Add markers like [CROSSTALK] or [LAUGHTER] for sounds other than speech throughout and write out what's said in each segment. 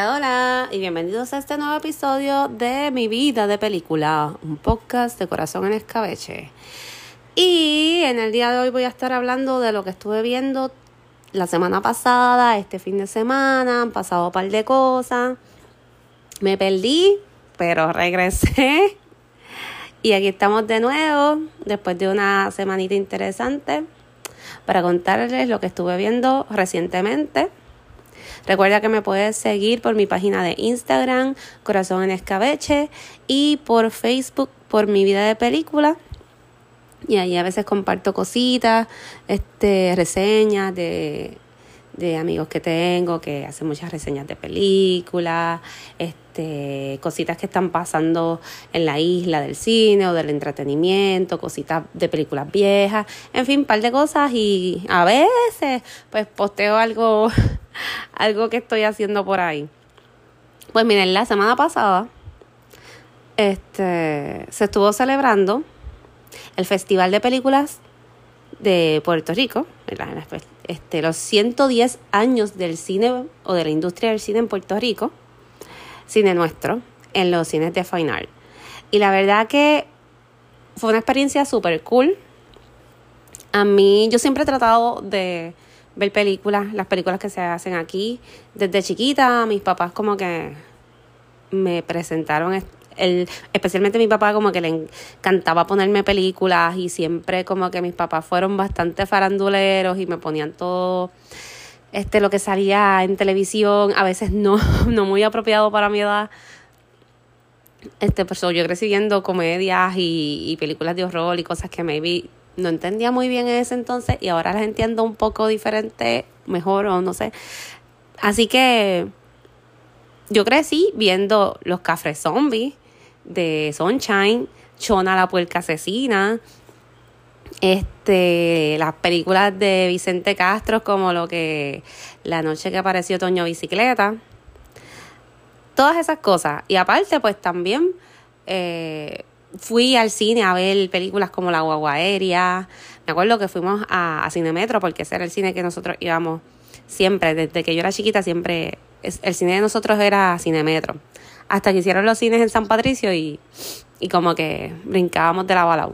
Hola, y bienvenidos a este nuevo episodio de Mi Vida de Película, un podcast de corazón en escabeche. Y en el día de hoy voy a estar hablando de lo que estuve viendo la semana pasada, este fin de semana, han pasado un par de cosas. Me perdí, pero regresé. Y aquí estamos de nuevo, después de una semanita interesante, para contarles lo que estuve viendo recientemente. Recuerda que me puedes seguir por mi página de Instagram, Corazón en Escabeche, y por Facebook, por mi vida de película. Y ahí a veces comparto cositas, este, reseñas de, de amigos que tengo que hacen muchas reseñas de películas, este, cositas que están pasando en la isla del cine o del entretenimiento, cositas de películas viejas, en fin, un par de cosas y a veces pues posteo algo [LAUGHS] algo que estoy haciendo por ahí. Pues miren, la semana pasada este, se estuvo celebrando el Festival de Películas de Puerto Rico, este, los 110 años del cine o de la industria del cine en Puerto Rico, cine nuestro, en los cines de Fine Art. Y la verdad que fue una experiencia súper cool. A mí, yo siempre he tratado de ver películas, las películas que se hacen aquí. Desde chiquita, mis papás como que me presentaron, especialmente mi papá como que le encantaba ponerme películas y siempre como que mis papás fueron bastante faranduleros y me ponían todo este lo que salía en televisión, a veces no, [LAUGHS] no muy apropiado para mi edad. Este, pues yo crecí viendo comedias y, y películas de horror y cosas que maybe no entendía muy bien en ese entonces y ahora las entiendo un poco diferente, mejor o no sé. Así que yo crecí viendo los cafres zombies de Sunshine, Chona la puerca asesina, este, las películas de Vicente Castro como lo que la noche que apareció Toño Bicicleta, todas esas cosas. Y aparte, pues también eh, fui al cine a ver películas como La Guagua Aérea. Me acuerdo que fuimos a, a Cinemetro porque ese era el cine que nosotros íbamos siempre. Desde que yo era chiquita, siempre. el cine de nosotros era Cinemetro. Hasta que hicieron los cines en San Patricio y, y como que brincábamos de la bala.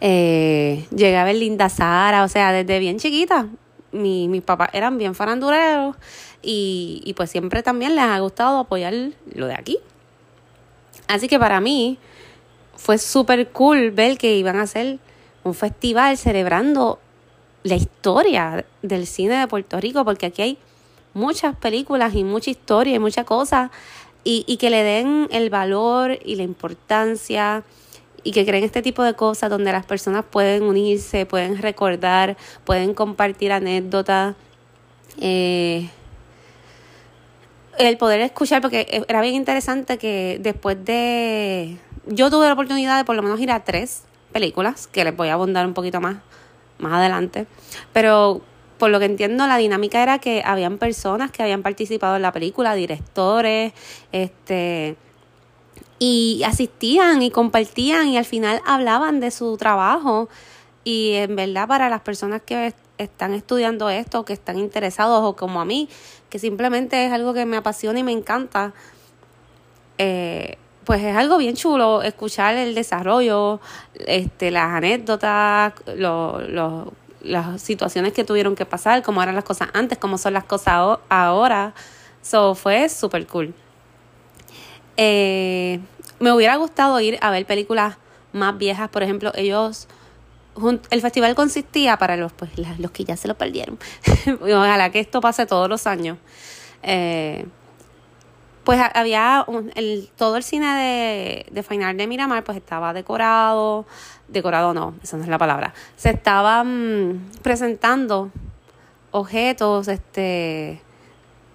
Eh, llegué a ver Linda Sara, o sea, desde bien chiquita. Mi, mis papás eran bien faranduleros y, y pues siempre también les ha gustado apoyar lo de aquí. Así que para mí fue súper cool ver que iban a hacer un festival celebrando la historia del cine de Puerto Rico, porque aquí hay muchas películas y mucha historia y muchas cosas, y, y que le den el valor y la importancia y que creen este tipo de cosas donde las personas pueden unirse, pueden recordar, pueden compartir anécdotas. Eh, el poder escuchar, porque era bien interesante que después de... Yo tuve la oportunidad de por lo menos ir a tres películas, que les voy a abundar un poquito más más adelante, pero por lo que entiendo la dinámica era que habían personas que habían participado en la película, directores, este y asistían y compartían y al final hablaban de su trabajo. Y en verdad para las personas que están estudiando esto, que están interesados o como a mí, que simplemente es algo que me apasiona y me encanta, eh, pues es algo bien chulo escuchar el desarrollo, este, las anécdotas, las situaciones que tuvieron que pasar, cómo eran las cosas antes, cómo son las cosas ahora. So, fue súper cool. Eh, me hubiera gustado ir a ver películas más viejas, por ejemplo, ellos el festival consistía para los pues los que ya se lo perdieron [LAUGHS] ojalá que esto pase todos los años eh, pues había el, todo el cine de, de Final de Miramar pues estaba decorado decorado no esa no es la palabra. Se estaban presentando objetos este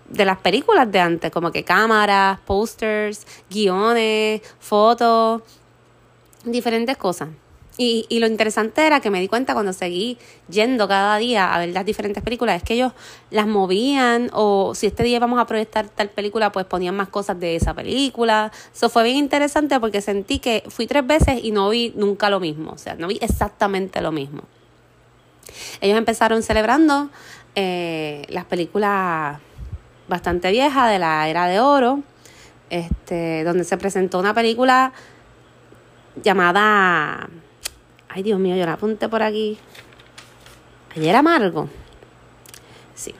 de las películas de antes como que cámaras posters guiones fotos diferentes cosas y, y, lo interesante era que me di cuenta cuando seguí yendo cada día a ver las diferentes películas, es que ellos las movían o si este día vamos a proyectar tal película, pues ponían más cosas de esa película. Eso fue bien interesante porque sentí que fui tres veces y no vi nunca lo mismo, o sea, no vi exactamente lo mismo. Ellos empezaron celebrando eh, las películas bastante vieja de la era de oro, este, donde se presentó una película llamada, ay Dios mío, yo la apunté por aquí, ayer amargo, sí,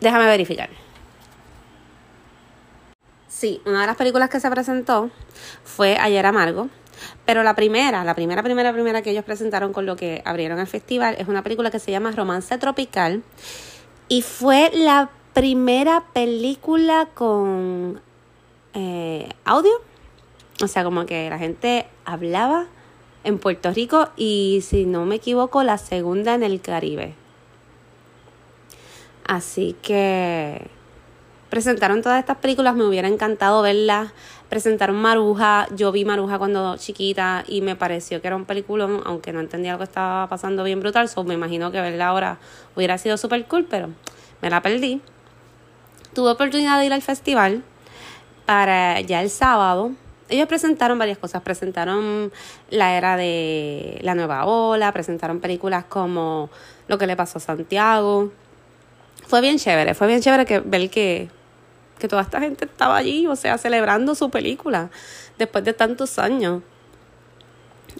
déjame verificar. Sí, una de las películas que se presentó fue Ayer Amargo, pero la primera, la primera, primera, primera que ellos presentaron con lo que abrieron el festival es una película que se llama Romance Tropical y fue la primera película con eh, audio. O sea, como que la gente hablaba en Puerto Rico y si no me equivoco, la segunda en el Caribe. Así que presentaron todas estas películas, me hubiera encantado verlas. Presentaron Maruja, yo vi Maruja cuando chiquita y me pareció que era un peliculón, aunque no entendía lo que estaba pasando bien brutal, so me imagino que verla ahora hubiera sido súper cool, pero me la perdí. Tuve oportunidad de ir al festival para ya el sábado. Ellos presentaron varias cosas, presentaron la era de la nueva ola, presentaron películas como Lo que le pasó a Santiago. Fue bien chévere, fue bien chévere que ver que, que toda esta gente estaba allí, o sea, celebrando su película después de tantos años.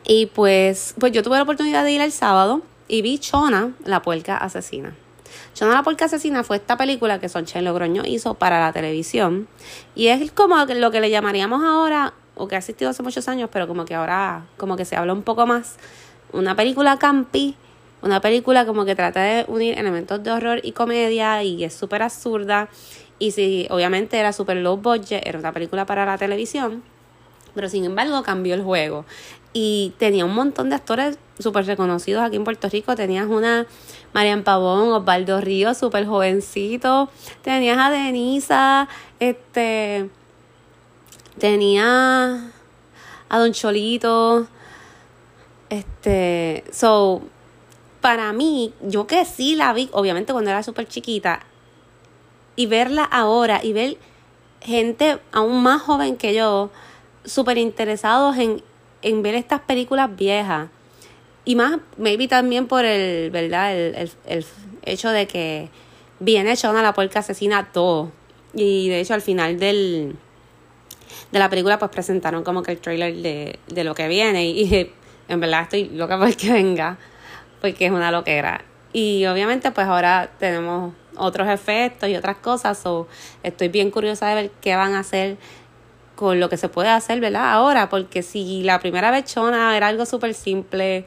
Y pues, pues yo tuve la oportunidad de ir el sábado y vi Chona, la puerca asesina. Chona la Puerca Asesina fue esta película que Sonchen Logroño hizo para la televisión. Y es como lo que le llamaríamos ahora, o que ha existido hace muchos años, pero como que ahora como que se habla un poco más. Una película campi, una película como que trata de unir elementos de horror y comedia y es súper absurda. Y si obviamente era súper low budget, era una película para la televisión, pero sin embargo cambió el juego. Y tenía un montón de actores súper reconocidos aquí en Puerto Rico. Tenías una Marian Pavón, Osvaldo Ríos, súper jovencito. Tenías a Denisa, este. Tenía a Don Cholito. Este. So, para mí, yo que sí la vi, obviamente cuando era súper chiquita, y verla ahora y ver gente aún más joven que yo, súper interesados en, en ver estas películas viejas y más, maybe también por el, ¿verdad? El, el, hecho de que viene Shona la puerca asesina todo. Y de hecho al final del, de la película pues presentaron como que el trailer de, de lo que viene. Y, [LAUGHS] en verdad estoy loca por que venga, porque es una loquera. Y obviamente pues ahora tenemos otros efectos y otras cosas. So, estoy bien curiosa de ver qué van a hacer con lo que se puede hacer, ¿verdad? Ahora, porque si la primera vez Chona era algo súper simple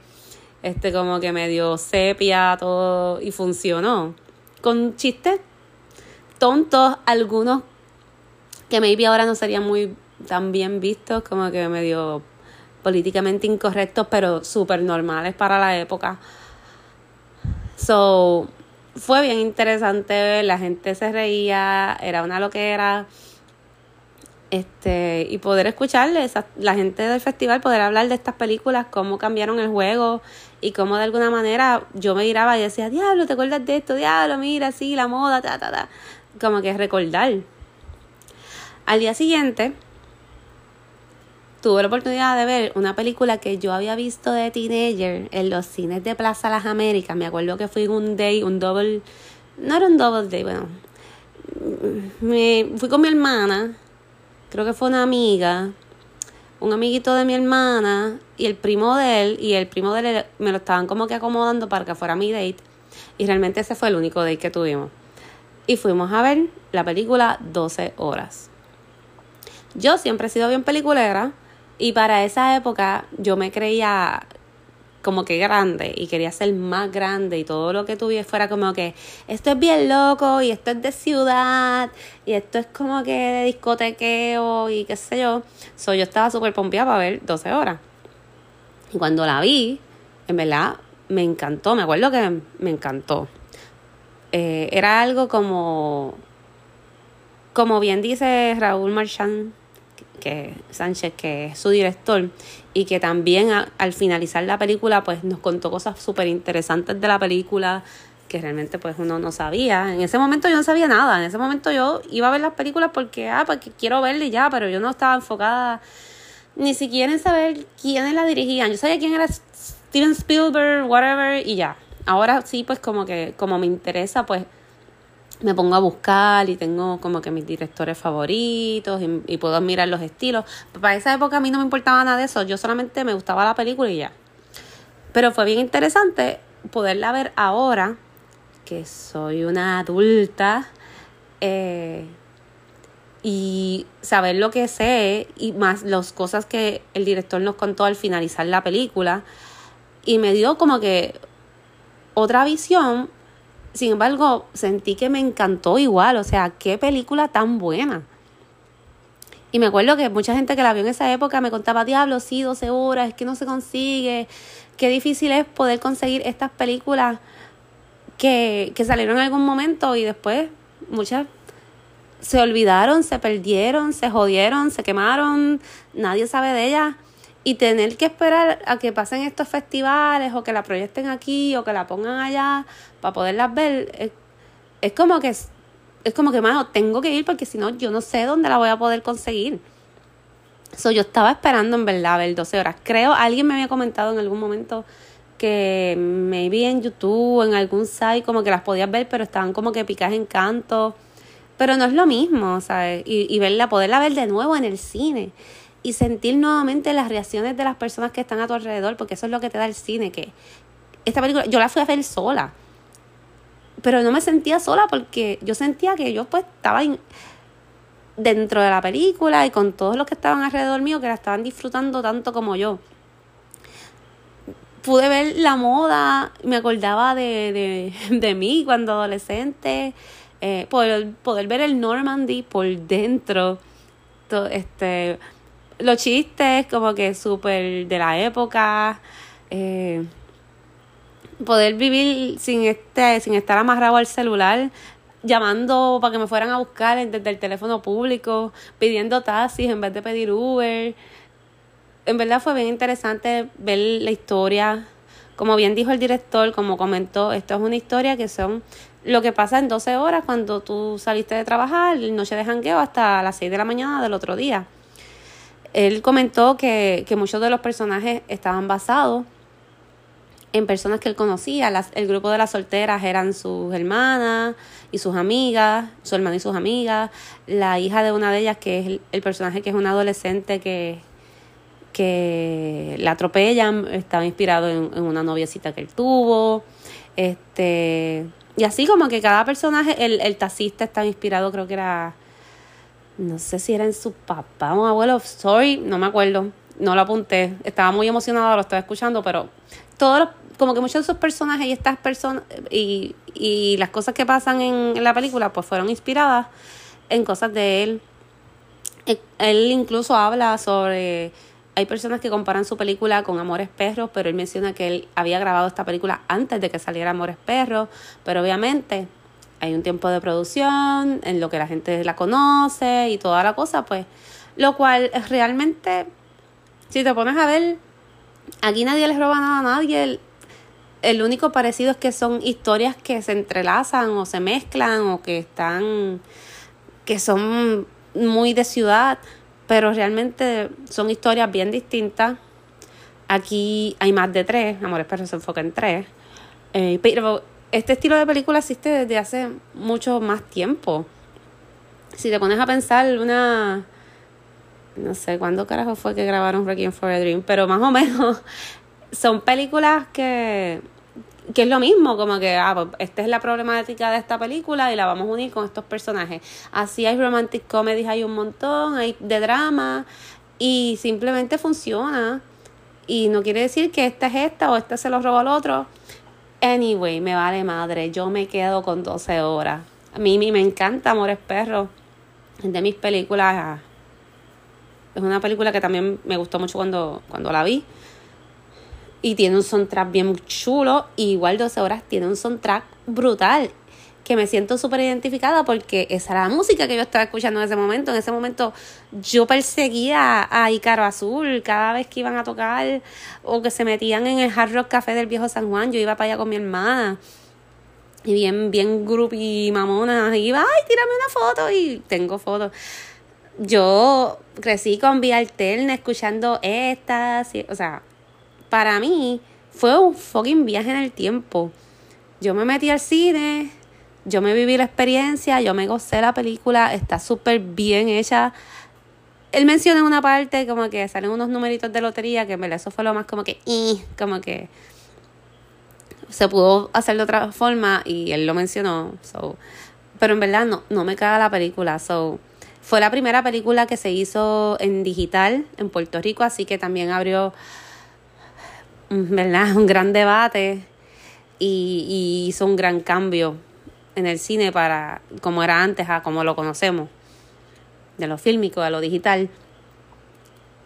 este como que medio sepia todo y funcionó. Con chistes tontos, algunos que maybe ahora no serían muy tan bien vistos, como que medio políticamente incorrectos, pero súper normales para la época. So, fue bien interesante, la gente se reía, era una loquera este y poder escucharles la gente del festival poder hablar de estas películas cómo cambiaron el juego y cómo de alguna manera yo me miraba y decía diablo te acuerdas de esto diablo mira sí la moda ta ta ta como que recordar. Al día siguiente tuve la oportunidad de ver una película que yo había visto de teenager en los cines de Plaza Las Américas. Me acuerdo que fui un day un double no era un double day bueno me fui con mi hermana creo que fue una amiga, un amiguito de mi hermana y el primo de él, y el primo de él me lo estaban como que acomodando para que fuera mi date, y realmente ese fue el único date que tuvimos. Y fuimos a ver la película 12 horas. Yo siempre he sido bien peliculera y para esa época yo me creía como que grande y quería ser más grande y todo lo que tuviera fuera como que esto es bien loco y esto es de ciudad y esto es como que de discotequeo y qué sé yo. So, yo estaba súper pompeada para ver 12 horas. Y cuando la vi, en verdad me encantó, me acuerdo que me encantó. Eh, era algo como, como bien dice Raúl Marchand, que Sánchez, que es su director, y que también al finalizar la película pues nos contó cosas súper interesantes de la película que realmente pues uno no sabía. En ese momento yo no sabía nada, en ese momento yo iba a ver las películas porque, ah, porque quiero verla y ya, pero yo no estaba enfocada ni siquiera en saber quiénes la dirigían. Yo sabía quién era Steven Spielberg, whatever, y ya. Ahora sí, pues como que como me interesa, pues me pongo a buscar y tengo como que mis directores favoritos y, puedo mirar los estilos. Para esa época a mí no me importaba nada de eso, yo solamente me gustaba la película y ya. Pero fue bien interesante poderla ver ahora, que soy una adulta, eh, y saber lo que sé y más las cosas que el director nos contó al finalizar la película. Y me dio como que otra visión. Sin embargo, sentí que me encantó igual. O sea, qué película tan buena. Y me acuerdo que mucha gente que la vio en esa época me contaba, diablo, sí, 12 horas, es que no se consigue. Qué difícil es poder conseguir estas películas que, que salieron en algún momento y después muchas se olvidaron, se perdieron, se jodieron, se quemaron, nadie sabe de ellas. Y tener que esperar a que pasen estos festivales o que la proyecten aquí o que la pongan allá para poderlas ver, es, como que es, como que más tengo que ir porque si no yo no sé dónde la voy a poder conseguir. So, yo estaba esperando en verdad ver 12 horas. Creo, alguien me había comentado en algún momento que vi en YouTube, en algún site, como que las podías ver, pero estaban como que picadas en canto. Pero no es lo mismo, ¿sabes? Y, y verla, poderla ver de nuevo en el cine y sentir nuevamente las reacciones de las personas que están a tu alrededor, porque eso es lo que te da el cine, que esta película, yo la fui a ver sola, pero no me sentía sola porque yo sentía que yo pues estaba dentro de la película y con todos los que estaban alrededor mío que la estaban disfrutando tanto como yo. Pude ver la moda, me acordaba de, de, de mí cuando adolescente, eh, poder, poder ver el Normandy por dentro, este, los chistes como que súper de la época, eh, poder vivir sin, este, sin estar amarrado al celular, llamando para que me fueran a buscar desde el teléfono público, pidiendo taxis en vez de pedir Uber. En verdad fue bien interesante ver la historia. Como bien dijo el director, como comentó, esto es una historia que son lo que pasa en 12 horas cuando tú saliste de trabajar, noche de jangueo hasta las 6 de la mañana del otro día. Él comentó que, que muchos de los personajes estaban basados en personas que él conocía. el grupo de las solteras eran sus hermanas y sus amigas, su hermana y sus amigas. La hija de una de ellas, que es el, personaje que es un adolescente que, que la atropellan, estaba inspirado en, en, una noviecita que él tuvo. Este, y así como que cada personaje, el, el taxista estaba inspirado, creo que era, no sé si era en su papá o abuelo, sorry, no me acuerdo, no lo apunté, estaba muy emocionado, lo estaba escuchando, pero todos como que muchos de esos personajes y estas personas y, y las cosas que pasan en, en la película pues fueron inspiradas en cosas de él. E, él incluso habla sobre hay personas que comparan su película con Amores Perros, pero él menciona que él había grabado esta película antes de que saliera Amores Perros, pero obviamente hay un tiempo de producción en lo que la gente la conoce y toda la cosa, pues, lo cual realmente, si te pones a ver, aquí nadie les roba nada a nadie, el, el único parecido es que son historias que se entrelazan o se mezclan o que están, que son muy de ciudad, pero realmente son historias bien distintas. Aquí hay más de tres, Amores Perros se enfoca en tres. Eh, pero este estilo de película existe desde hace mucho más tiempo. Si te pones a pensar una... No sé cuándo carajo fue que grabaron Requiem for a Dream, pero más o menos [LAUGHS] son películas que que es lo mismo, como que, ah, pues, esta es la problemática de esta película y la vamos a unir con estos personajes. Así hay romantic comedies, hay un montón, hay de drama y simplemente funciona. Y no quiere decir que esta es esta o esta se lo robó al otro. Anyway, me vale madre, yo me quedo con 12 horas. A mí, me encanta Amores Perros, de mis películas. Es una película que también me gustó mucho cuando, cuando la vi y tiene un soundtrack bien chulo. Y igual 12 horas tiene un soundtrack brutal. Que me siento súper identificada porque esa era la música que yo estaba escuchando en ese momento. En ese momento yo perseguía a Icaro Azul cada vez que iban a tocar o que se metían en el Hard Rock Café del viejo San Juan. Yo iba para allá con mi hermana y bien, bien y mamona. Y iba, ay, tírame una foto y tengo fotos. Yo crecí con Vía Alterna escuchando estas, o sea, para mí fue un fucking viaje en el tiempo. Yo me metí al cine, yo me viví la experiencia, yo me gocé la película, está súper bien hecha. Él menciona en una parte como que salen unos numeritos de lotería, que en verdad eso fue lo más como que, como que se pudo hacer de otra forma y él lo mencionó. So, pero en verdad no, no me caga la película. So, fue la primera película que se hizo en digital en Puerto Rico, así que también abrió ¿verdad? [LAUGHS] un gran debate y, y hizo un gran cambio en el cine para como era antes a como lo conocemos, de lo fílmico a lo digital.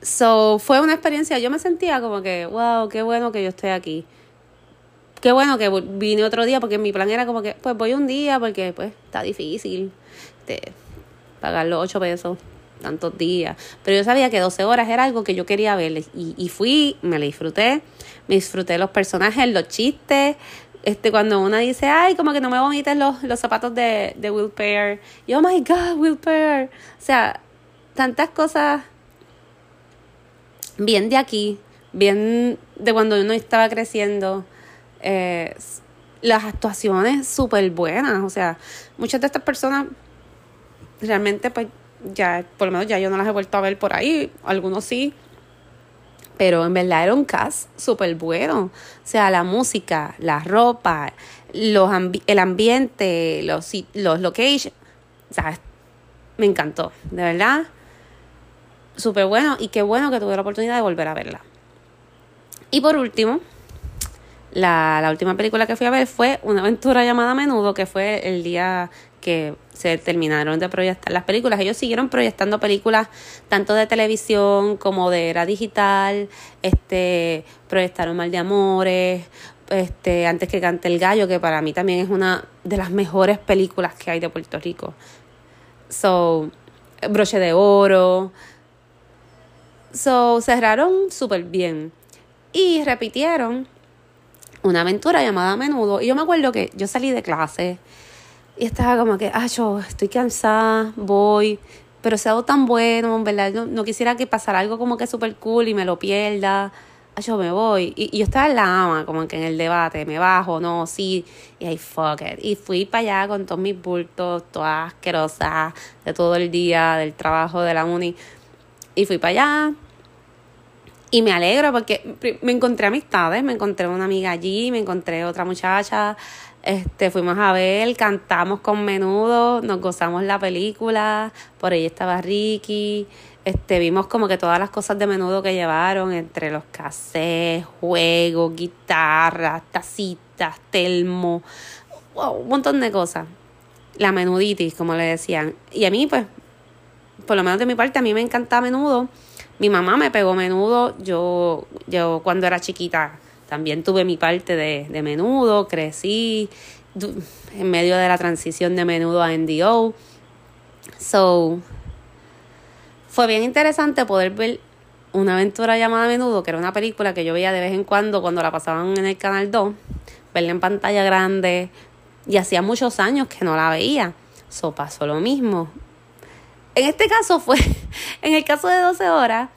So, fue una experiencia, yo me sentía como que, wow, qué bueno que yo estoy aquí. Qué bueno que vine otro día, porque mi plan era como que, pues voy un día, porque pues está difícil de pagar los ocho pesos tantos días. Pero yo sabía que 12 horas era algo que yo quería ver. Y, y fui, me la disfruté, me disfruté los personajes, los chistes, este, cuando una dice, ay, como que no me vomites los, los zapatos de, de Will Pair. Y oh my God, Will Pair. O sea, tantas cosas bien de aquí, bien de cuando uno estaba creciendo. Eh, las actuaciones súper buenas. O sea, muchas de estas personas realmente, pues, ya, por lo menos ya yo no las he vuelto a ver por ahí. Algunos sí pero en verdad era un cast súper bueno. O sea, la música, la ropa, los el ambiente, los, los locations. O sea, me encantó, de verdad. Súper bueno y qué bueno que tuve la oportunidad de volver a verla. Y por último, la, la última película que fui a ver fue Una aventura llamada Menudo, que fue el día que se terminaron de proyectar las películas. Ellos siguieron proyectando películas tanto de televisión como de era digital, este, proyectaron Mal de Amores, este, antes que cante el gallo, que para mí también es una de las mejores películas que hay de Puerto Rico. So, Broche de Oro. So, cerraron súper bien. Y repitieron una aventura llamada Menudo. Y yo me acuerdo que yo salí de clase y estaba como que, ah, yo estoy cansada, voy, pero ha dado tan bueno, ¿verdad? No, no quisiera que pasara algo como que súper cool y me lo pierda. Ah, yo me voy. Y, y, yo estaba en la ama, como que en el debate, me bajo, no, sí. Y ahí, fuck it. Y fui para allá con todos mis bultos, todas asquerosas, de todo el día, del trabajo, de la uni. Y fui para allá. Y me alegro porque me encontré amistades, me encontré una amiga allí, me encontré otra muchacha, este, fuimos a ver, cantamos con menudo, nos gozamos la película, por ahí estaba Ricky, este, vimos como que todas las cosas de menudo que llevaron, entre los cassettes, juegos, guitarras, tacitas, telmo, un montón de cosas. La menuditis, como le decían. Y a mí, pues, por lo menos de mi parte, a mí me encanta menudo. Mi mamá me pegó menudo, yo, yo cuando era chiquita también tuve mi parte de, de menudo, crecí en medio de la transición de menudo a NDO. So, fue bien interesante poder ver una aventura llamada Menudo, que era una película que yo veía de vez en cuando cuando la pasaban en el Canal 2, verla en pantalla grande, y hacía muchos años que no la veía. So pasó lo mismo. En este caso fue, [LAUGHS] en el caso de 12 horas,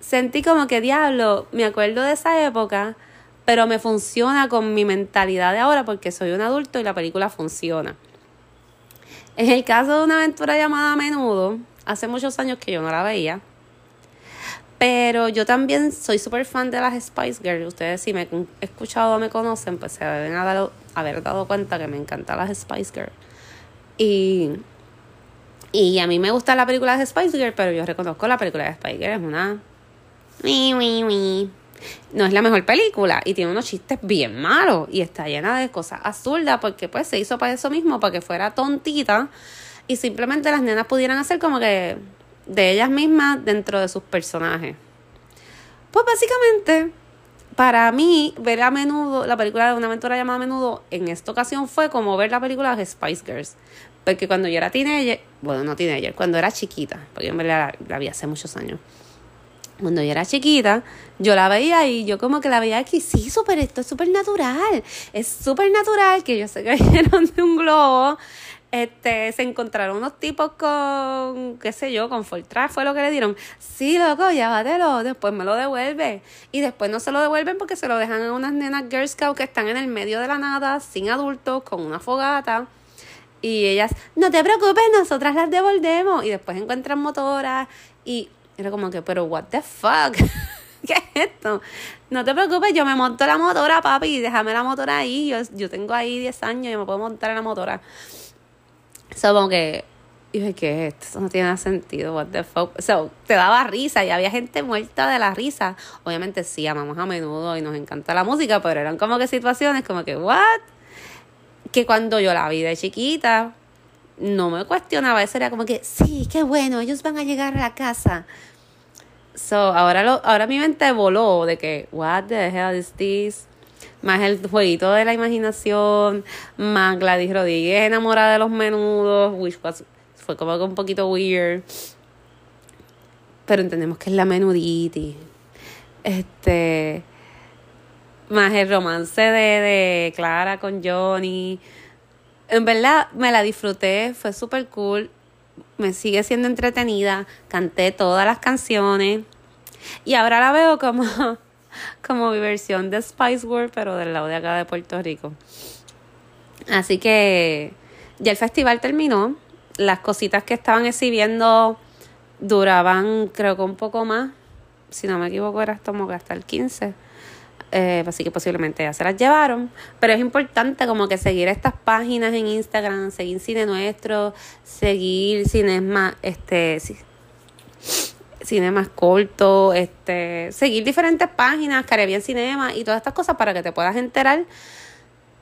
sentí como que diablo, me acuerdo de esa época pero me funciona con mi mentalidad de ahora porque soy un adulto y la película funciona. En el caso de una aventura llamada Menudo, hace muchos años que yo no la veía, pero yo también soy súper fan de las Spice Girls. Ustedes si me han escuchado o me conocen, pues se deben haber, dado cuenta que me encantan las Spice Girls. Y, y a mí me gusta la película de Spice Girls, pero yo reconozco la película de Spice Girls, es una... No es la mejor película y tiene unos chistes bien malos y está llena de cosas absurdas porque pues se hizo para eso mismo, para que fuera tontita y simplemente las nenas pudieran hacer como que de ellas mismas dentro de sus personajes. Pues básicamente, para mí, ver a menudo la película de una aventura llamada menudo en esta ocasión fue como ver la película de Spice Girls. Porque cuando yo era teenager, bueno, no teenager, cuando era chiquita, porque en verdad la, la vi hace muchos años cuando yo era chiquita, yo la veía y yo como que la veía aquí, sí, súper, esto es súper natural, es súper natural que ellos se [LAUGHS] cayeron de un globo, este, se encontraron unos tipos con, qué sé yo, con Fortran, fue lo que le dieron, sí, loco, llévatelo, después me lo devuelve, y después no se lo devuelven porque se lo dejan a unas nenas Girl Scout que están en el medio de la nada, sin adultos, con una fogata, Y ellas, no te preocupes, nosotras las devolvemos. Y después encuentran motoras y era como que, pero what the fuck? [LAUGHS] ¿Qué es esto? No te preocupes, yo me monto la motora, papi, déjame la motora ahí. Yo, yo tengo ahí 10 años, yo me puedo montar en la motora. So, como que, y dije, ¿qué es esto? Eso no tiene sentido, what the fuck. So, te daba risa y había gente muerta de la risa. Obviamente sí, amamos a menudo y nos encanta la música, pero eran como que situaciones como que, ¿what? Que cuando yo la vi de chiquita, no me cuestionaba, eso era como que, sí, qué bueno, ellos van a llegar a la casa. So, ahora, lo, ahora mi mente voló de que, what the hell is this? Más el jueguito de la imaginación, más Gladys Rodríguez enamorada de los menudos, which fue como que un poquito weird. Pero entendemos que es la menuditis. Este. Más el romance de, de Clara con Johnny. En verdad me la disfruté, fue súper cool. Me sigue siendo entretenida. Canté todas las canciones. Y ahora la veo como, [LAUGHS] como mi versión de Spice World, pero del lado de acá de Puerto Rico. Así que ya el festival terminó las cositas que estaban exhibiendo duraban creo que un poco más. Si no me equivoco era como hasta el 15. Eh, así que posiblemente ya se las llevaron. Pero es importante como que seguir estas páginas en Instagram, seguir Cine Nuestro, seguir cines más, este, cine más corto, este, seguir diferentes páginas, Caribbean Cinema y todas estas cosas para que te puedas enterar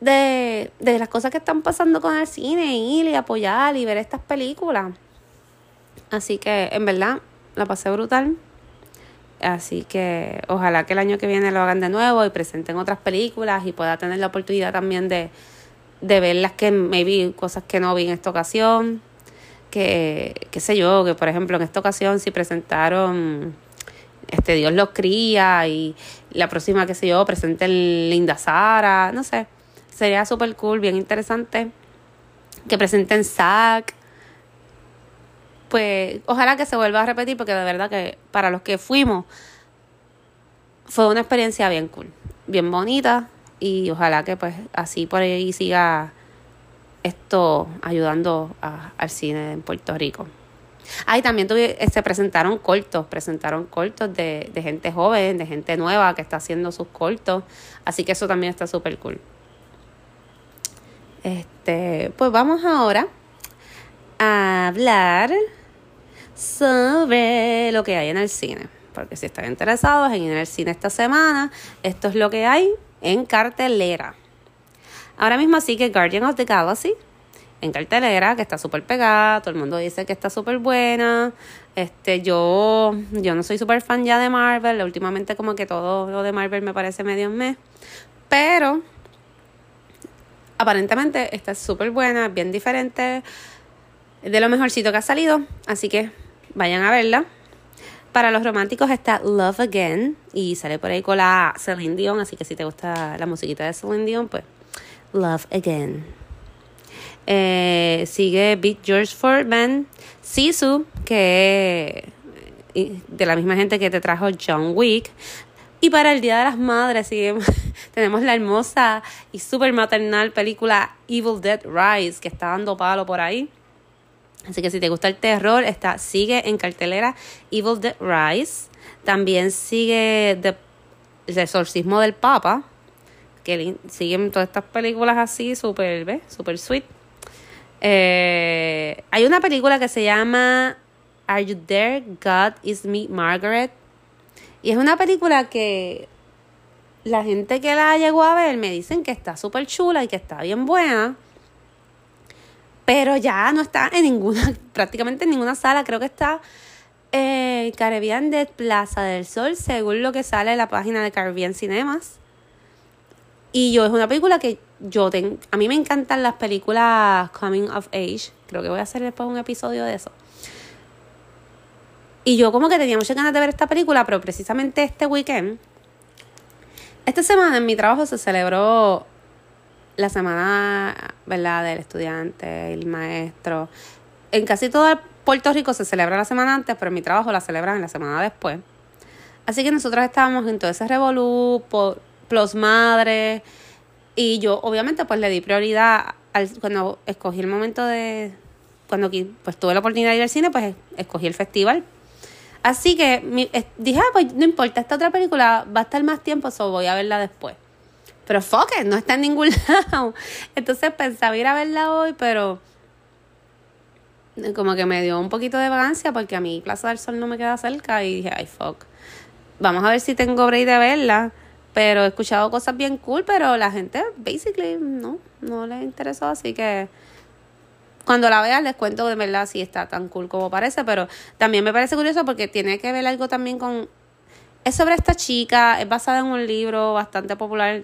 de, de las cosas que están pasando con el cine, ir y apoyar y ver estas películas. Así que en verdad la pasé brutal. Así que ojalá que el año que viene lo hagan de nuevo y presenten otras películas y pueda tener la oportunidad también de, de ver las que vi cosas que no vi en esta ocasión. Que, qué sé yo, que por ejemplo en esta ocasión si presentaron este Dios los cría y la próxima, qué sé yo, presenten Linda Sara, no sé. Sería súper cool, bien interesante. Que presenten Zack. Pues ojalá que se vuelva a repetir porque de verdad que para los que fuimos fue una experiencia bien cool, bien bonita y ojalá que pues así por ahí siga esto ayudando al cine en Puerto Rico. Ahí también tuve, se presentaron cortos, presentaron cortos de, de gente joven, de gente nueva que está haciendo sus cortos, así que eso también está súper cool. Este, pues vamos ahora a hablar sobre lo que hay en el cine. Porque si están interesados en ir al cine esta semana, esto es lo que hay en cartelera. Ahora mismo sí que Guardian of the Galaxy en cartelera, que está súper pegada, todo el mundo dice que está súper buena. Este, yo, yo no soy súper fan ya de Marvel, últimamente como que todo lo de Marvel me parece medio un mes. Pero aparentemente está súper buena, bien diferente, de lo mejorcito que ha salido, así que vayan a verla. Para los románticos está Love Again y sale por ahí con la Celine Dion, así que si te gusta la musiquita de Celine Dion, pues Love Again. Eh, sigue Big George Foreman, Sisu, que de la misma gente que te trajo John Wick. Y para el Día de las Madres [LAUGHS] tenemos la hermosa y súper maternal película Evil Dead Rise, que está dando palo por ahí. Así que si te gusta el terror, está, sigue en cartelera Evil Dead Rise. También sigue The, El exorcismo del Papa, que siguen todas estas películas así, súper, ¿ves? Súper sweet. Eh, hay una película que se llama Are You There? God is Me, Margaret y es una película que la gente que la llegó a ver me dicen que está súper chula y que está bien buena. Pero ya no está en ninguna, [LAUGHS] prácticamente en ninguna sala. Creo que está en Caribbean de Plaza del Sol, según lo que sale en la página de Caribbean Cinemas. Y yo, es una película que yo tengo. A mí me encantan las películas Coming of Age. Creo que voy a hacer después un episodio de eso. Y yo como que tenía muchas ganas de ver esta película, pero precisamente este weekend, esta semana en mi trabajo se celebró la semana, ¿verdad?, del estudiante, el maestro. En casi todo Puerto Rico se celebra la semana antes, pero en mi trabajo la celebran la semana después. Así que nosotros estábamos en todo ese revolú, por, los madres, y yo obviamente pues le di prioridad cuando escogí el momento de, cuando pues tuve la oportunidad de ir al cine, pues escogí el festival. Así que dije, ah, pues no importa, esta otra película va a estar más tiempo, so voy a verla después. Pero fuck no está en ningún [LAUGHS] lado. Entonces pensaba ir a verla hoy, pero como que me dio un poquito de vagancia porque a mí Plaza del Sol no me queda cerca y dije, ay, fuck. Vamos a ver si tengo break de verla. Pero he escuchado cosas bien cool, pero la gente, basically, no, no les interesó. Así que cuando la vean les cuento de verdad si está tan cool como parece. Pero también me parece curioso porque tiene que ver algo también con... Es sobre esta chica, es basada en un libro bastante popular,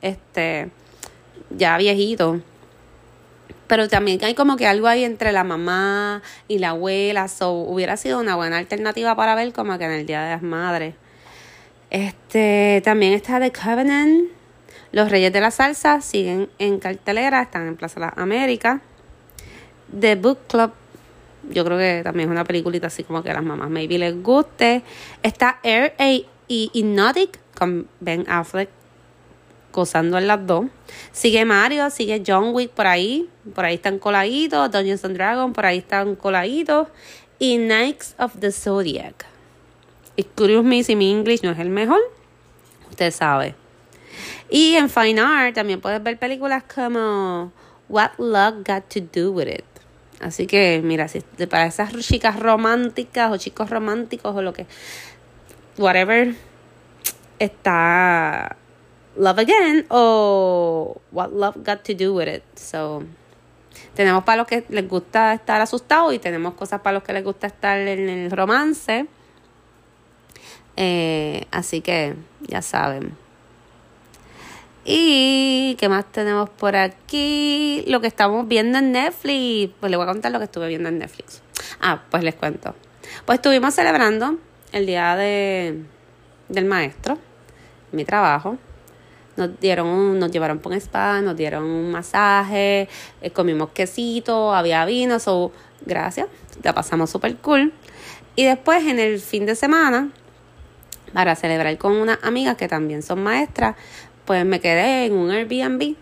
este, ya viejito pero también hay como que algo ahí entre la mamá y la abuela, so hubiera sido una buena alternativa para ver como que en el Día de las Madres. Este, también está The Covenant, Los Reyes de la Salsa siguen en cartelera, están en Plaza las Américas. The Book Club, yo creo que también es una peliculita así como que a las mamás maybe les guste. Está Air A y Hypnotic con Ben Affleck gozando en las dos. Sigue Mario, sigue John Wick por ahí, por ahí están coladitos, Dungeons and Dragons, por ahí están coladitos, y Knights of the Zodiac. Excuse me si mi English no es el mejor, usted sabe. Y en Fine Art también puedes ver películas como What Luck Got to Do With It. Así que, mira, si para esas chicas románticas o chicos románticos o lo que, whatever, está Love Again o What Love Got to Do With It. So, tenemos para los que les gusta estar asustados y tenemos cosas para los que les gusta estar en el romance. Eh, así que ya saben. Y qué más tenemos por aquí. Lo que estamos viendo en Netflix. Pues les voy a contar lo que estuve viendo en Netflix. Ah, pues les cuento. Pues estuvimos celebrando el día de, del maestro, mi trabajo nos dieron nos llevaron por un spa, nos dieron un masaje, eh, comimos quesito, había vino, so, gracias, la pasamos súper cool. Y después en el fin de semana, para celebrar con unas amigas que también son maestras, pues me quedé en un Airbnb.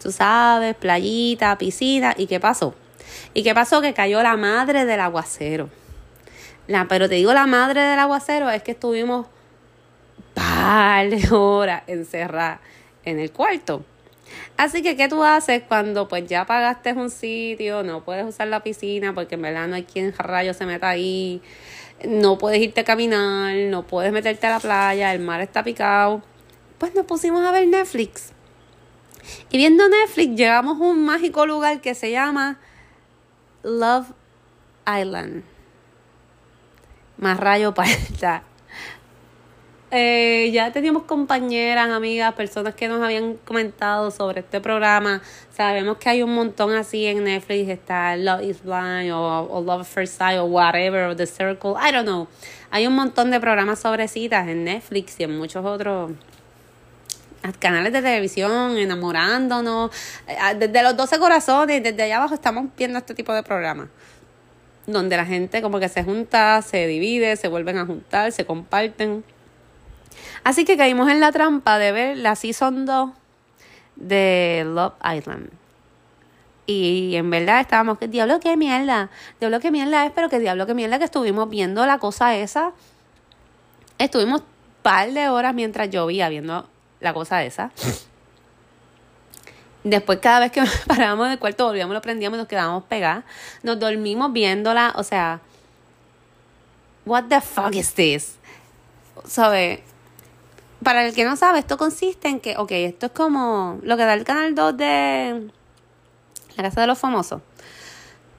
Tú sabes, playita, piscina, ¿y qué pasó? ¿Y qué pasó? Que cayó la madre del aguacero. La, pero te digo la madre del aguacero, es que estuvimos par de horas encerrada en el cuarto. Así que, ¿qué tú haces cuando pues ya pagaste un sitio, no puedes usar la piscina porque en verdad no hay quien rayo se meta ahí, no puedes irte a caminar, no puedes meterte a la playa, el mar está picado? Pues nos pusimos a ver Netflix. Y viendo Netflix llegamos a un mágico lugar que se llama Love Island. Más rayo para [LAUGHS] eh, ya teníamos compañeras, amigas, personas que nos habían comentado sobre este programa. Sabemos que hay un montón así en Netflix. Está Love is Blind o, Love First Sight o whatever, o The Circle. I don't know. Hay un montón de programas sobre citas en Netflix y en muchos otros canales de televisión, enamorándonos. Eh, ah, desde los 12 corazones, desde allá abajo estamos viendo este tipo de programas. Donde la gente como que se junta, se divide, se vuelven a juntar, se comparten. Así que caímos en la trampa de ver la Season 2 de Love Island. Y en verdad estábamos, que diablo qué mierda, diablo qué mierda es, pero que diablo qué mierda que estuvimos viendo la cosa esa. Estuvimos par de horas mientras llovía viendo la cosa esa. Después cada vez que [LAUGHS] parábamos del cuarto volvíamos, lo prendíamos y nos quedábamos pegadas. Nos dormimos viéndola, o sea, what the fuck is this? ¿Sabes? Para el que no sabe, esto consiste en que, ok, esto es como lo que da el canal 2 de La Casa de los Famosos.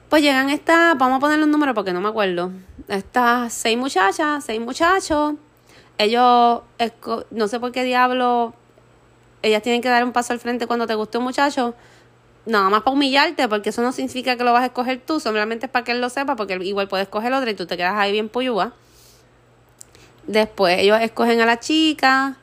Pues llegan estas, vamos a ponerle un número porque no me acuerdo. Estas seis muchachas, seis muchachos. Ellos, no sé por qué diablo, ellas tienen que dar un paso al frente cuando te guste un muchacho. Nada más para humillarte, porque eso no significa que lo vas a escoger tú, solamente es para que él lo sepa, porque igual puedes escoger otro y tú te quedas ahí bien puyúa. Después ellos escogen a la chica.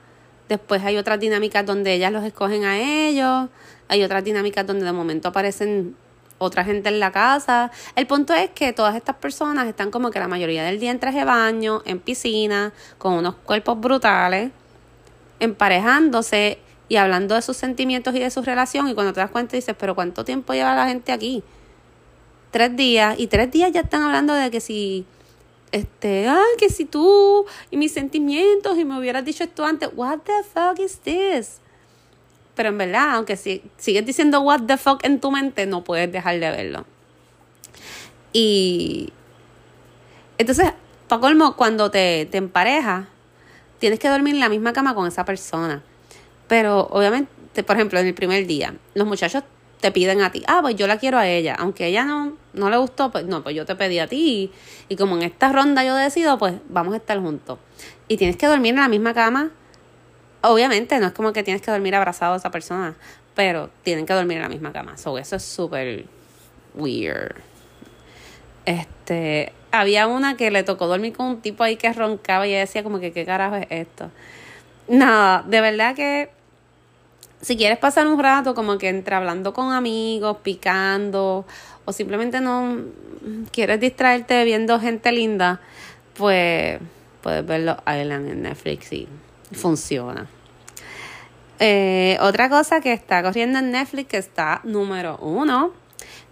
Después hay otras dinámicas donde ellas los escogen a ellos. Hay otras dinámicas donde de momento aparecen otra gente en la casa. El punto es que todas estas personas están como que la mayoría del día en traje de baño, en piscina, con unos cuerpos brutales, emparejándose y hablando de sus sentimientos y de su relación y cuando te das cuenta dices, pero ¿cuánto tiempo lleva la gente aquí? Tres días y tres días ya están hablando de que si, este, ay, que si tú y mis sentimientos y me hubieras dicho esto antes, what the fuck is this? Pero en verdad, aunque si, sigues diciendo what the fuck en tu mente, no puedes dejar de verlo. Y entonces, para colmo, cuando te, te emparejas, tienes que dormir en la misma cama con esa persona. Pero obviamente, por ejemplo, en el primer día, los muchachos te piden a ti, ah, pues yo la quiero a ella, aunque ella no, no le gustó, pues no, pues yo te pedí a ti. Y como en esta ronda yo decido, pues vamos a estar juntos. Y tienes que dormir en la misma cama. Obviamente, no es como que tienes que dormir abrazado a esa persona, pero tienen que dormir en la misma cama. So, eso es súper weird. Este, había una que le tocó dormir con un tipo ahí que roncaba y ella decía como que qué carajo es esto. Nada, de verdad que si quieres pasar un rato como que entre hablando con amigos, picando, o simplemente no quieres distraerte viendo gente linda, pues puedes verlo Island en Netflix y funciona. Eh, otra cosa que está corriendo en Netflix, que está número uno,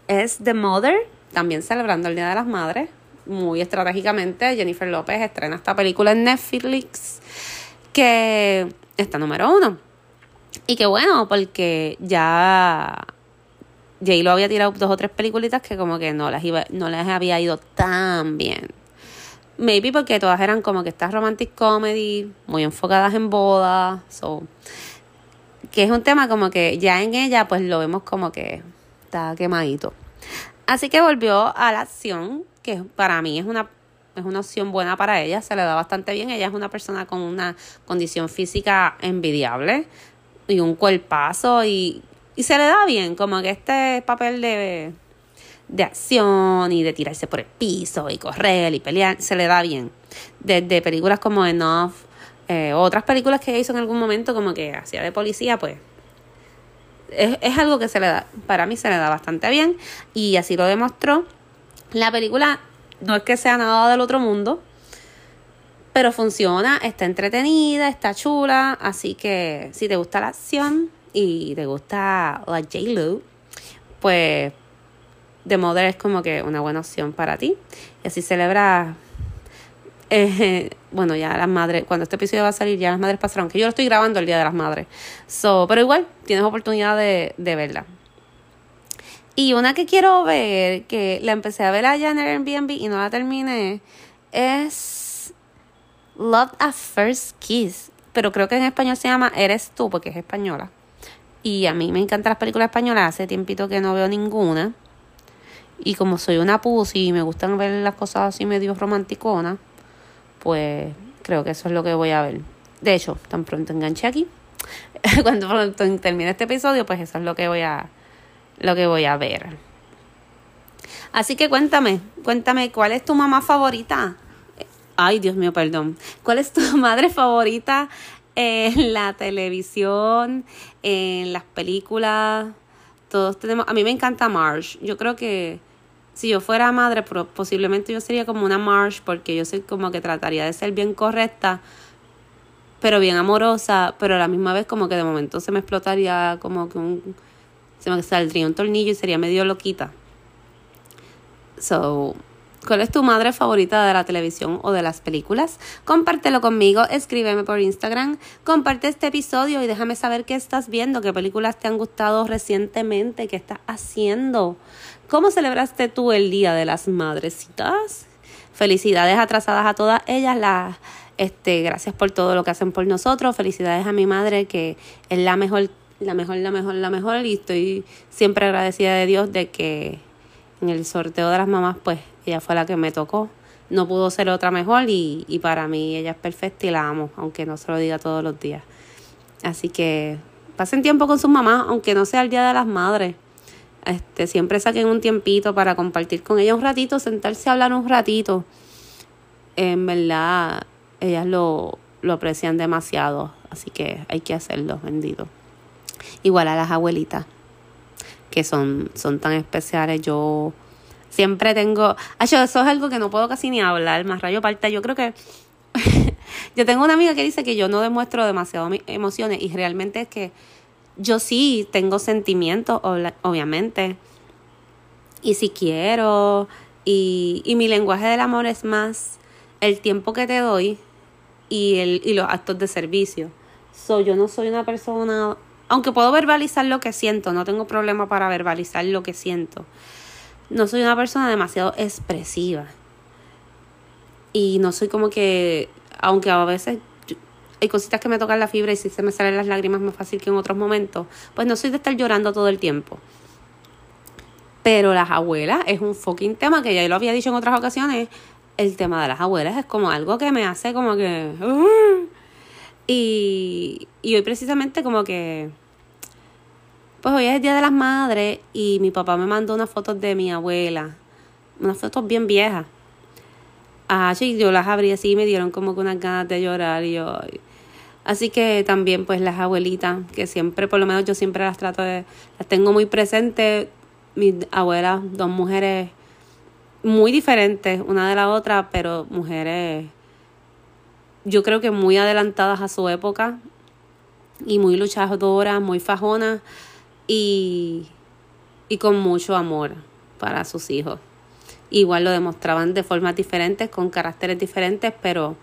es The Mother, también celebrando el Día de las Madres. Muy estratégicamente, Jennifer López estrena esta película en Netflix, que está número uno. Y qué bueno, porque ya J lo había tirado dos o tres peliculitas que como que no las, iba, no les había ido tan bien. Maybe porque todas eran como que estas romantic comedy, muy enfocadas en bodas, so, que es un tema como que ya en ella pues lo vemos como que está quemadito. Así que volvió a la acción, que para mí es una es una opción buena para ella, se le da bastante bien. Ella es una persona con una condición física envidiable y un cuerpazo y, y se le da bien, como que este papel de, de acción y de tirarse por el piso y correr y pelear, se le da bien. Desde películas como Enough, eh, otras películas que hizo en algún momento como que hacía de policía, pues es, es algo que se le da, para mí se le da bastante bien y así lo demostró. La película no es que sea nada del otro mundo, pero funciona, está entretenida, está chula, así que si te gusta la acción y te gusta la J-Lo, pues The Mother es como que una buena opción para ti. Y así celebra, eh, bueno, ya las madres, cuando este episodio va a salir, ya las madres pasaron, que yo lo estoy grabando el Día de las Madres. So, pero igual, tienes oportunidad de, de verla. Y una que quiero ver, que la empecé a ver allá en Airbnb y no la terminé, es Love at First Kiss. Pero creo que en español se llama Eres tú, porque es española. Y a mí me encantan las películas españolas. Hace tiempito que no veo ninguna. Y como soy una pussy y me gustan ver las cosas así medio romanticonas, pues creo que eso es lo que voy a ver. De hecho, tan pronto enganché aquí. [LAUGHS] Cuando pronto termine este episodio, pues eso es lo que voy a lo que voy a ver. Así que cuéntame, cuéntame, ¿cuál es tu mamá favorita? Ay, Dios mío, perdón. ¿Cuál es tu [LAUGHS] madre favorita en la televisión, en las películas? Todos tenemos, a mí me encanta Marsh. Yo creo que si yo fuera madre, posiblemente yo sería como una Marsh porque yo soy como que trataría de ser bien correcta, pero bien amorosa, pero a la misma vez como que de momento se me explotaría como que un se me saldría un tornillo y sería medio loquita. So, ¿cuál es tu madre favorita de la televisión o de las películas? Compártelo conmigo, escríbeme por Instagram, comparte este episodio y déjame saber qué estás viendo, qué películas te han gustado recientemente, qué estás haciendo. ¿Cómo celebraste tú el Día de las Madrecitas? Felicidades atrasadas a todas ellas, las este, gracias por todo lo que hacen por nosotros. Felicidades a mi madre, que es la mejor la mejor, la mejor, la mejor y estoy siempre agradecida de Dios de que en el sorteo de las mamás pues ella fue la que me tocó. No pudo ser otra mejor y, y para mí ella es perfecta y la amo, aunque no se lo diga todos los días. Así que pasen tiempo con sus mamás, aunque no sea el Día de las Madres. Este, siempre saquen un tiempito para compartir con ella un ratito, sentarse a hablar un ratito. En verdad, ellas lo, lo aprecian demasiado, así que hay que hacerlo, bendito igual a las abuelitas, que son, son tan especiales. Yo siempre tengo, eso es algo que no puedo casi ni hablar, más rayo parte. Yo creo que [LAUGHS] yo tengo una amiga que dice que yo no demuestro demasiado emociones y realmente es que yo sí tengo sentimientos, obviamente. Y si quiero, y, y mi lenguaje del amor es más el tiempo que te doy y, el, y los actos de servicio. So, yo no soy una persona, aunque puedo verbalizar lo que siento, no tengo problema para verbalizar lo que siento. No soy una persona demasiado expresiva. Y no soy como que, aunque a veces hay cositas que me tocan la fibra y si se me salen las lágrimas más fácil que en otros momentos, pues no soy de estar llorando todo el tiempo. Pero las abuelas es un fucking tema que ya lo había dicho en otras ocasiones. El tema de las abuelas es como algo que me hace como que... Uh, y, y hoy precisamente como que... Pues hoy es el Día de las Madres y mi papá me mandó unas fotos de mi abuela. Unas fotos bien viejas. Ah, sí, yo las abrí así y me dieron como que unas ganas de llorar y yo... Así que también pues las abuelitas, que siempre, por lo menos yo siempre las trato de... Las tengo muy presentes. Mis abuelas, dos mujeres muy diferentes una de la otra, pero mujeres yo creo que muy adelantadas a su época y muy luchadoras, muy fajonas y, y con mucho amor para sus hijos. Igual lo demostraban de formas diferentes, con caracteres diferentes, pero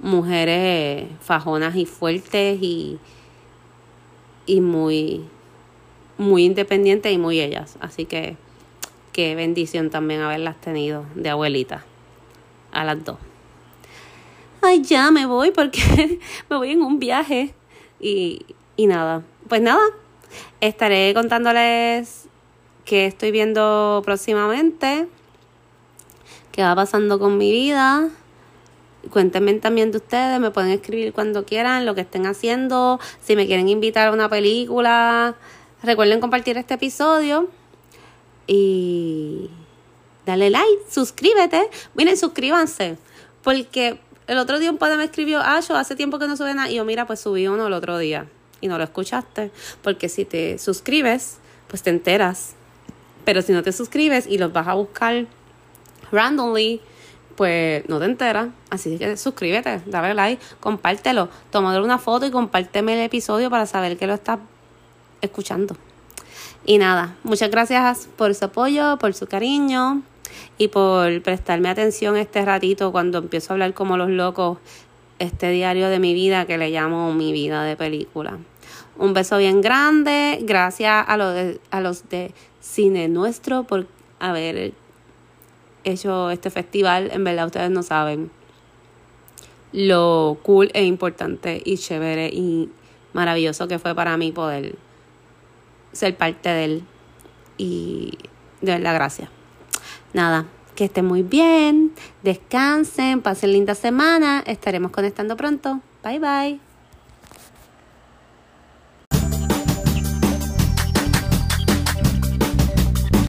mujeres fajonas y fuertes y, y muy, muy independientes y muy ellas. Así que qué bendición también haberlas tenido de abuelita a las dos ay, ya me voy porque [LAUGHS] me voy en un viaje. Y, y nada, pues nada, estaré contándoles qué estoy viendo próximamente, qué va pasando con mi vida. Cuéntenme también de ustedes, me pueden escribir cuando quieran, lo que estén haciendo, si me quieren invitar a una película. Recuerden compartir este episodio y dale like, suscríbete. Miren, suscríbanse, porque el otro día un padre me escribió, ah, hace tiempo que no sube nada. Y yo, mira, pues subí uno el otro día. Y no lo escuchaste. Porque si te suscribes, pues te enteras. Pero si no te suscribes y los vas a buscar randomly, pues no te enteras. Así que suscríbete, dale like, compártelo, tómale una foto y compárteme el episodio para saber que lo estás escuchando. Y nada, muchas gracias por su apoyo, por su cariño y por prestarme atención este ratito cuando empiezo a hablar como los locos este diario de mi vida que le llamo mi vida de película. Un beso bien grande, gracias a los de, a los de Cine Nuestro por haber hecho este festival. En verdad ustedes no saben lo cool e importante y chévere y maravilloso que fue para mí poder ser parte de él. Y de verdad, gracias. Nada, que estén muy bien, descansen, pasen linda semana, estaremos conectando pronto. Bye bye.